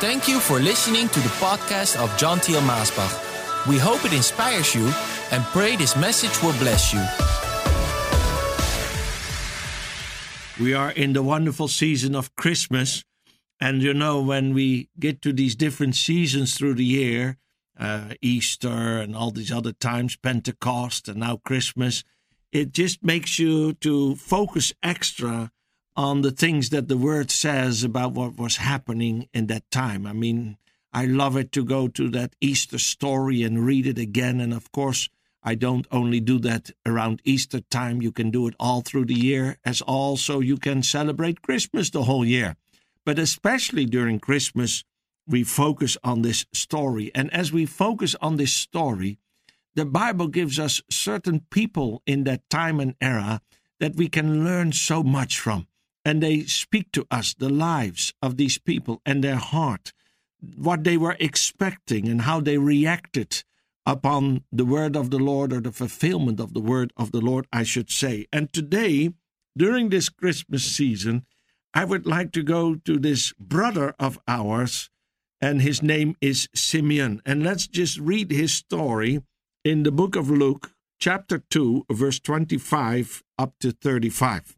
Thank you for listening to the podcast of John Thiel Maasbach. We hope it inspires you and pray this message will bless you. We are in the wonderful season of Christmas. And you know, when we get to these different seasons through the year, uh, Easter and all these other times, Pentecost and now Christmas, it just makes you to focus extra on the things that the word says about what was happening in that time. I mean, I love it to go to that Easter story and read it again. And of course, I don't only do that around Easter time, you can do it all through the year, as also you can celebrate Christmas the whole year. But especially during Christmas, we focus on this story. And as we focus on this story, the Bible gives us certain people in that time and era that we can learn so much from. And they speak to us the lives of these people and their heart, what they were expecting and how they reacted upon the word of the Lord or the fulfillment of the word of the Lord, I should say. And today, during this Christmas season, I would like to go to this brother of ours, and his name is Simeon. And let's just read his story in the book of Luke, chapter 2, verse 25 up to 35.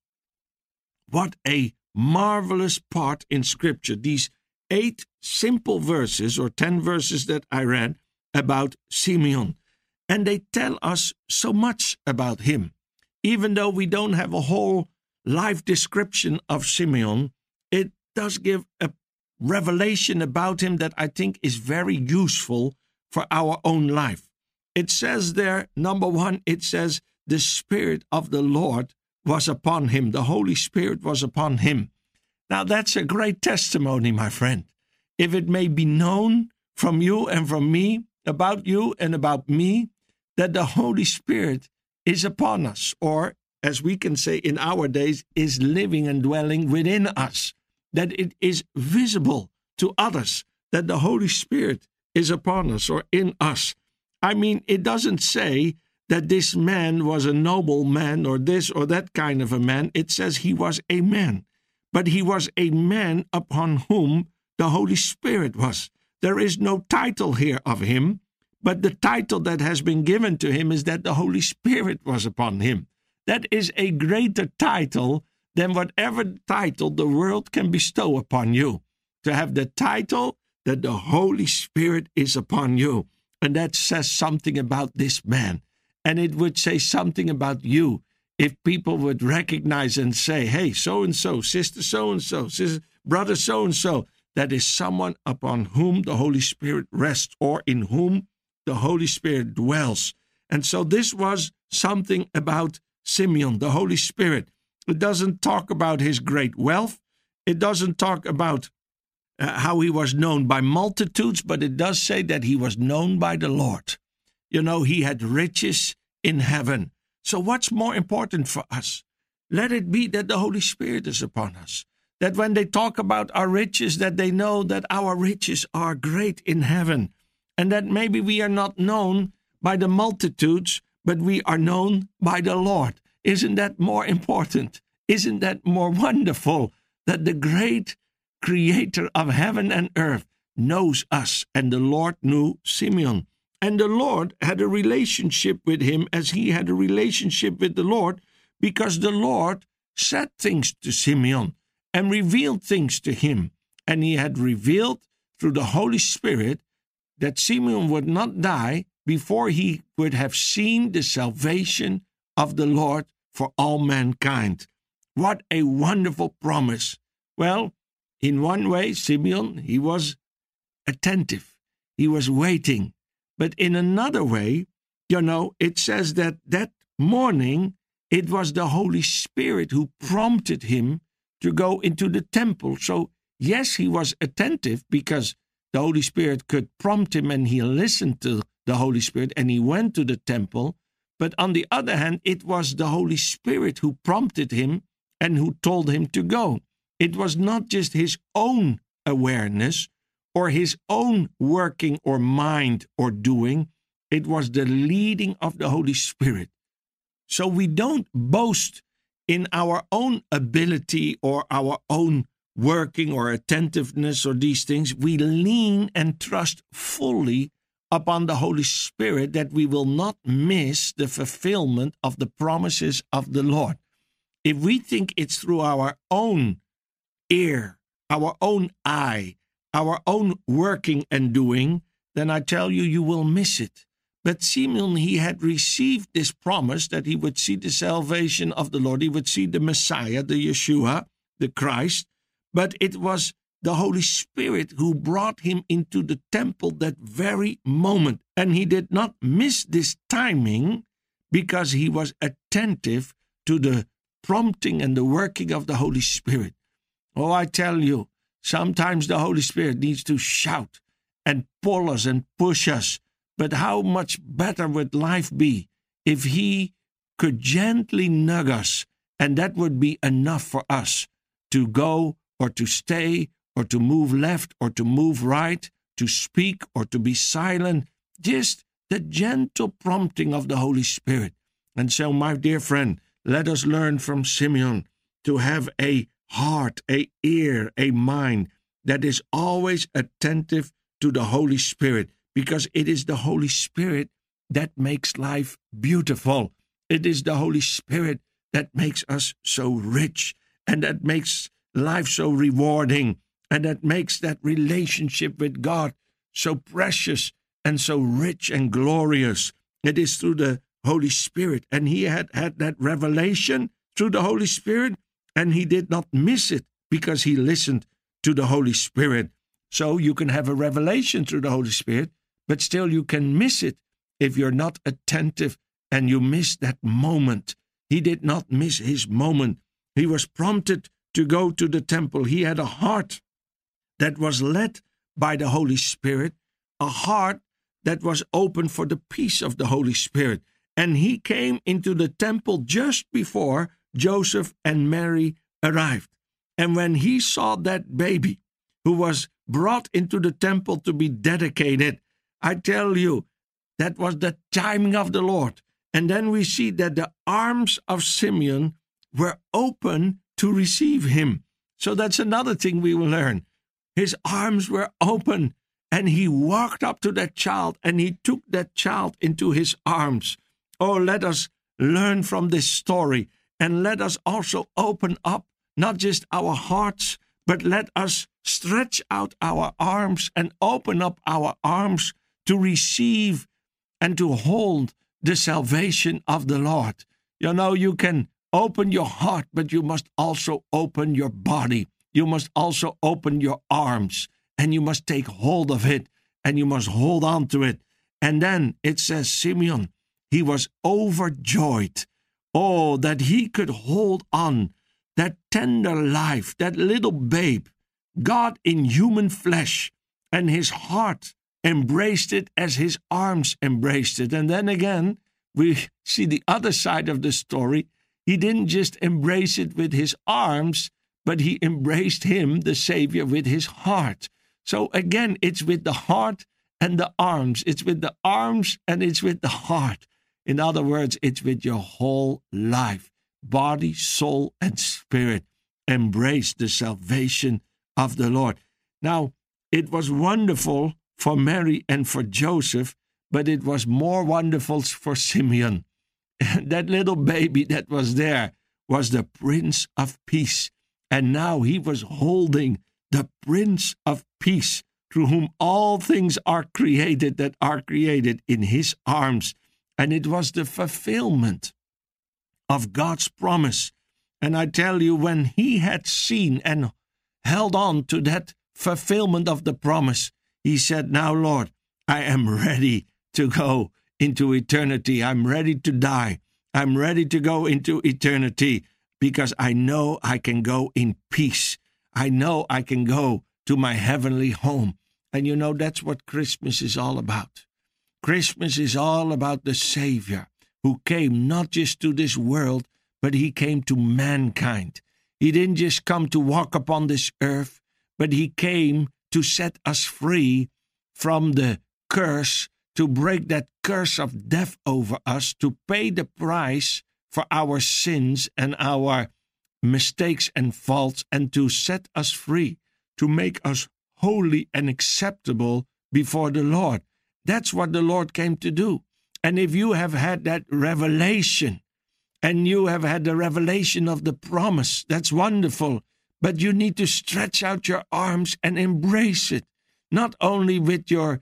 What a marvelous part in Scripture, these eight simple verses or ten verses that I read about Simeon and they tell us so much about him. Even though we don't have a whole life description of Simeon, it does give a revelation about him that I think is very useful for our own life. It says there, number one, it says, the Spirit of the Lord was upon him, the Holy Spirit was upon him. Now, that's a great testimony, my friend. If it may be known from you and from me, about you and about me, that the Holy Spirit is upon us, or as we can say in our days, is living and dwelling within us, that it is visible to others that the Holy Spirit is upon us or in us. I mean, it doesn't say that this man was a noble man or this or that kind of a man. It says he was a man, but he was a man upon whom the Holy Spirit was. There is no title here of him. But the title that has been given to him is that the Holy Spirit was upon him. That is a greater title than whatever title the world can bestow upon you. To have the title that the Holy Spirit is upon you. And that says something about this man. And it would say something about you if people would recognize and say, hey, so and so, sister so and so, brother so and so, that is someone upon whom the Holy Spirit rests or in whom the Holy Spirit dwells. And so this was something about Simeon, the Holy Spirit. It doesn't talk about his great wealth. It doesn't talk about uh, how he was known by multitudes, but it does say that he was known by the Lord. You know, he had riches in heaven. So, what's more important for us? Let it be that the Holy Spirit is upon us. That when they talk about our riches, that they know that our riches are great in heaven and that maybe we are not known by the multitudes, but we are known by the Lord. Isn't that more important? Isn't that more wonderful that the great creator of heaven and earth knows us? And the Lord knew Simeon. And the Lord had a relationship with him as he had a relationship with the Lord because the Lord said things to Simeon and revealed things to him. And he had revealed through the Holy Spirit that Simeon would not die before he would have seen the salvation of the Lord for all mankind. What a wonderful promise. Well, in one way, Simeon, he was attentive, he was waiting. But in another way, you know, it says that that morning it was the Holy Spirit who prompted him to go into the temple. So, yes, he was attentive because the Holy Spirit could prompt him and he listened to the Holy Spirit and he went to the temple. But on the other hand, it was the Holy Spirit who prompted him and who told him to go. It was not just his own awareness or his own working or mind or doing, it was the leading of the Holy Spirit. So we don't boast in our own ability or our own working or attentiveness or these things, we lean and trust fully upon the Holy Spirit that we will not miss the fulfillment of the promises of the Lord. If we think it's through our own ear, our own eye, our own working and doing, then I tell you, you will miss it. But Simeon, he had received this promise that he would see the salvation of the Lord, he would see the Messiah, the Yeshua, the Christ, but it was the Holy Spirit who brought him into the temple that very moment. And he did not miss this timing because he was attentive to the prompting and the working of the Holy Spirit. Oh, I tell you, sometimes the Holy Spirit needs to shout and pull us and push us. But how much better would life be if he could gently nudge us, and that would be enough for us to go or to stay or to move left or to move right, to speak or to be silent, just the gentle prompting of the Holy Spirit. And so, my dear friend, let us learn from Simeon to have a heart, a ear, a mind that is always attentive to the Holy Spirit, because it is the Holy Spirit that makes life beautiful. It is the Holy Spirit that makes us so rich and that makes life so rewarding and that makes that relationship with God so precious and so rich and glorious. It is through the Holy Spirit. And he had had that revelation through the Holy Spirit, and he did not miss it because he listened to the Holy Spirit. So you can have a revelation through the Holy Spirit, but still you can miss it if you're not attentive and you miss that moment. He did not miss his moment. He was prompted to go to the temple. He had a heart that was led by the Holy Spirit, a heart that was open for the peace of the Holy Spirit. And he came into the temple just before Joseph and Mary arrived. And when he saw that baby who was brought into the temple to be dedicated, I tell you, that was the timing of the Lord. And then we see that the arms of Simeon were open to receive him. So that's another thing we will learn. His arms were open and he walked up to that child and he took that child into his arms. Oh, let us learn from this story and let us also open up not just our hearts, but let us stretch out our arms and open up our arms to receive and to hold the salvation of the Lord. You know, you can Open your heart, but you must also open your body. You must also open your arms and you must take hold of it and you must hold on to it. And then it says, Simeon, he was overjoyed. Oh, that he could hold on that tender life, that little babe, God in human flesh, and his heart embraced it as his arms embraced it. And then again, we see the other side of the story he didn't just embrace it with his arms, but he embraced him, the Savior, with his heart. So again, it's with the heart and the arms. It's with the arms and it's with the heart. In other words, it's with your whole life, body, soul, and spirit. Embrace the salvation of the Lord. Now, it was wonderful for Mary and for Joseph, but it was more wonderful for Simeon. that little baby that was there was the Prince of Peace. And now he was holding the Prince of Peace, through whom all things are created that are created in his arms. And it was the fulfillment of God's promise. And I tell you, when he had seen and held on to that fulfillment of the promise, he said, Now, Lord, I am ready to go into eternity. I'm ready to die. I'm ready to go into eternity because I know I can go in peace. I know I can go to my heavenly home. And you know, that's what Christmas is all about. Christmas is all about the Savior who came not just to this world, but he came to mankind. He didn't just come to walk upon this earth, but he came to set us free from the curse to break that curse of death over us, to pay the price for our sins and our mistakes and faults, and to set us free, to make us holy and acceptable before the Lord. That's what the Lord came to do. And if you have had that revelation, and you have had the revelation of the promise, that's wonderful. But you need to stretch out your arms and embrace it, not only with your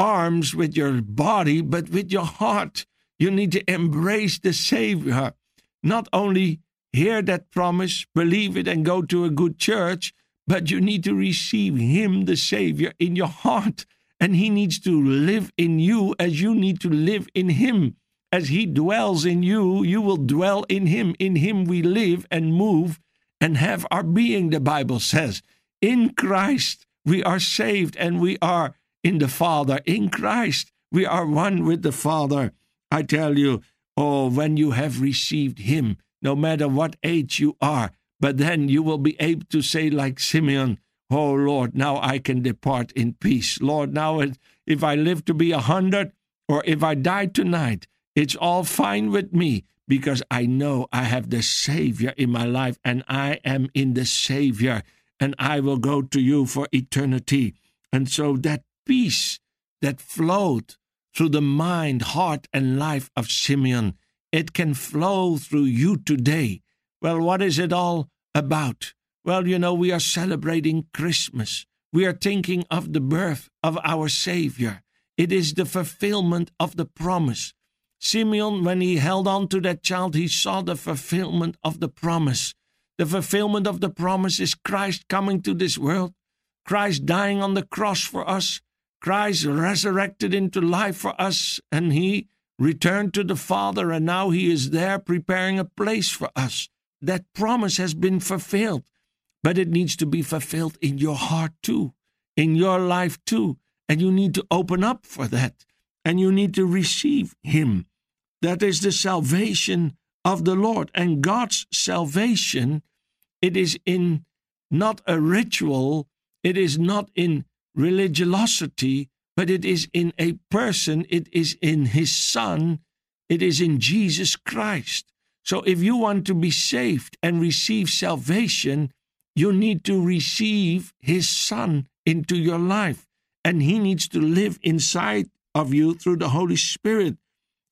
arms with your body, but with your heart. You need to embrace the Savior. Not only hear that promise, believe it, and go to a good church, but you need to receive Him, the Savior, in your heart. And He needs to live in you as you need to live in Him. As He dwells in you, you will dwell in Him. In Him we live and move and have our being, the Bible says. In Christ we are saved and we are in the Father, in Christ. We are one with the Father. I tell you, oh, when you have received Him, no matter what age you are, but then you will be able to say, like Simeon, Oh Lord, now I can depart in peace. Lord, now if I live to be a hundred or if I die tonight, it's all fine with me because I know I have the Savior in my life and I am in the Savior and I will go to you for eternity. And so that peace that flowed through the mind, heart, and life of Simeon, it can flow through you today. Well, what is it all about? Well, you know, we are celebrating Christmas. We are thinking of the birth of our Savior. It is the fulfillment of the promise. Simeon, when he held on to that child, he saw the fulfillment of the promise. The fulfillment of the promise is Christ coming to this world, Christ dying on the cross for us, Christ resurrected into life for us, and he returned to the Father, and now he is there preparing a place for us. That promise has been fulfilled, but it needs to be fulfilled in your heart too, in your life too. And you need to open up for that, and you need to receive him. That is the salvation of the Lord. And God's salvation, it is in not a ritual, it is not in religiosity, but it is in a person, it is in his Son, it is in Jesus Christ. So if you want to be saved and receive salvation, you need to receive his Son into your life. And he needs to live inside of you through the Holy Spirit.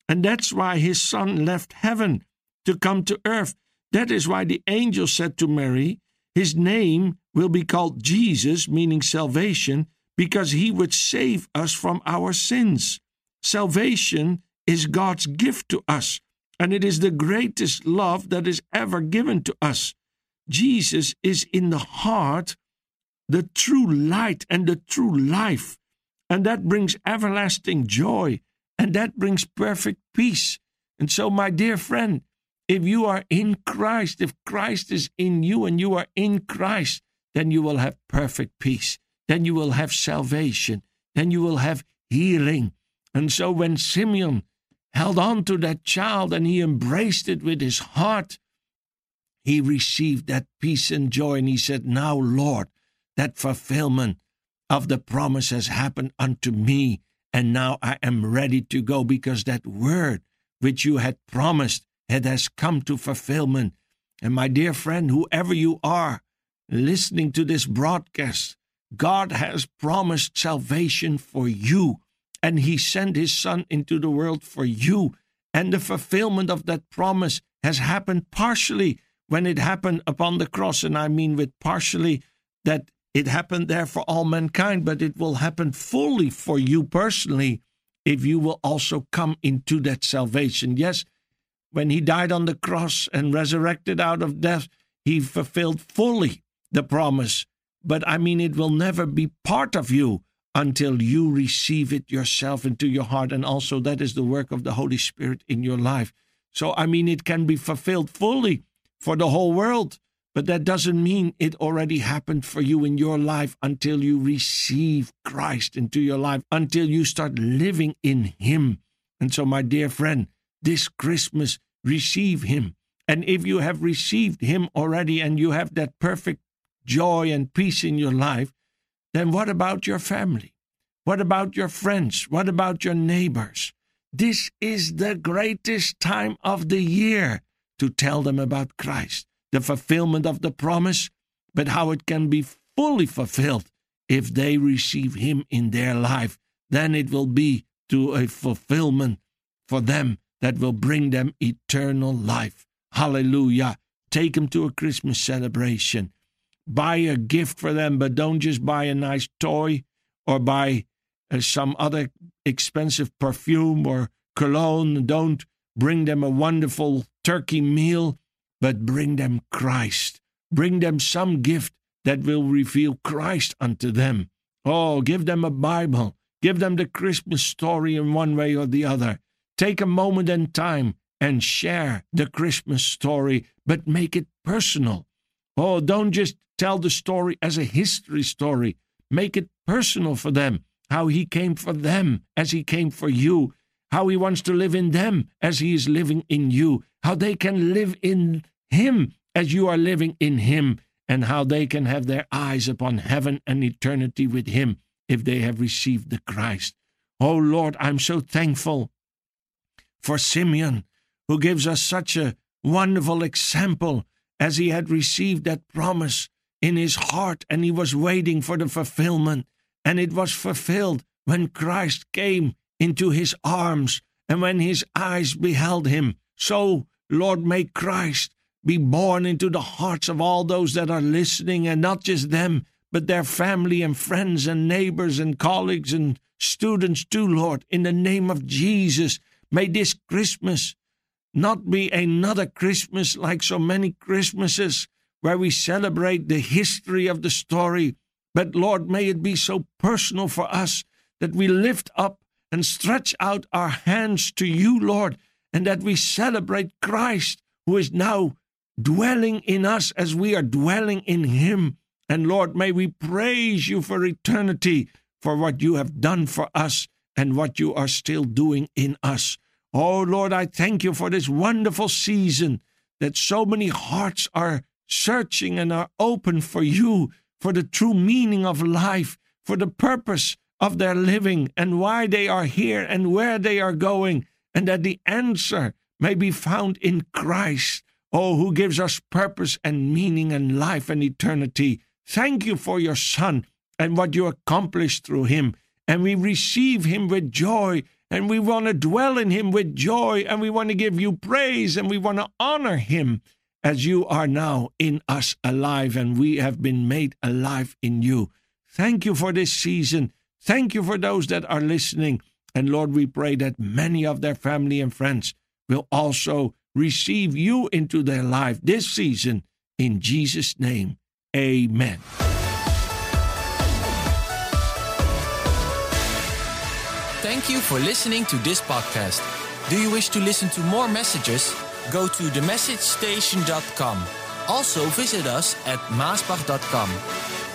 And that's why his Son left heaven to come to earth. That is why the angel said to Mary, His name will be called Jesus, meaning salvation, because he would save us from our sins. Salvation is God's gift to us, and it is the greatest love that is ever given to us. Jesus is in the heart, the true light and the true life, and that brings everlasting joy, and that brings perfect peace. And so, my dear friend, if you are in Christ, if Christ is in you and you are in Christ, then you will have perfect peace. Then you will have salvation. Then you will have healing. And so when Simeon held on to that child and he embraced it with his heart, he received that peace and joy. And he said, Now, Lord, that fulfillment of the promise has happened unto me. And now I am ready to go because that word which you had promised it has come to fulfillment. And my dear friend, whoever you are listening to this broadcast, God has promised salvation for you, and He sent His Son into the world for you. And the fulfillment of that promise has happened partially when it happened upon the cross. And I mean with partially that it happened there for all mankind, but it will happen fully for you personally if you will also come into that salvation. Yes, when he died on the cross and resurrected out of death, he fulfilled fully the promise. But I mean, it will never be part of you until you receive it yourself into your heart. And also, that is the work of the Holy Spirit in your life. So, I mean, it can be fulfilled fully for the whole world, but that doesn't mean it already happened for you in your life until you receive Christ into your life, until you start living in Him. And so, my dear friend, this Christmas, receive Him. And if you have received Him already and you have that perfect joy and peace in your life, then what about your family? What about your friends? What about your neighbors? This is the greatest time of the year to tell them about Christ, the fulfillment of the promise, but how it can be fully fulfilled if they receive Him in their life. Then it will be to a fulfillment for them that will bring them eternal life. Hallelujah. Take them to a Christmas celebration. Buy a gift for them, but don't just buy a nice toy or buy uh, some other expensive perfume or cologne. Don't bring them a wonderful turkey meal, but bring them Christ. Bring them some gift that will reveal Christ unto them. Oh, give them a Bible. Give them the Christmas story in one way or the other. Take a moment in time and share the Christmas story, but make it personal. Oh, don't just tell the story as a history story. Make it personal for them, how He came for them as He came for you, how He wants to live in them as He is living in you, how they can live in Him as you are living in Him, and how they can have their eyes upon heaven and eternity with Him if they have received the Christ. Oh Lord, I'm so thankful for Simeon, who gives us such a wonderful example as he had received that promise in his heart and he was waiting for the fulfillment. And it was fulfilled when Christ came into his arms and when his eyes beheld him. So, Lord, may Christ be born into the hearts of all those that are listening, and not just them, but their family and friends and neighbors and colleagues and students too, Lord, in the name of Jesus. May this Christmas not be another Christmas like so many Christmases where we celebrate the history of the story, but Lord, may it be so personal for us that we lift up and stretch out our hands to you, Lord, and that we celebrate Christ who is now dwelling in us as we are dwelling in Him. And Lord, may we praise you for eternity for what you have done for us and what you are still doing in us. Oh Lord, I thank you for this wonderful season that so many hearts are searching and are open for you, for the true meaning of life, for the purpose of their living and why they are here and where they are going, and that the answer may be found in Christ. Oh, who gives us purpose and meaning and life and eternity. Thank you for your Son and what you accomplished through him and we receive Him with joy, and we want to dwell in Him with joy, and we want to give you praise, and we want to honor Him as you are now in us alive, and we have been made alive in you. Thank you for this season. Thank you for those that are listening. And Lord, we pray that many of their family and friends will also receive you into their life this season. In Jesus' name, amen. Thank you for listening to this podcast. Do you wish to listen to more messages? Go to themessagestation.com. Also visit us at maasbach.com.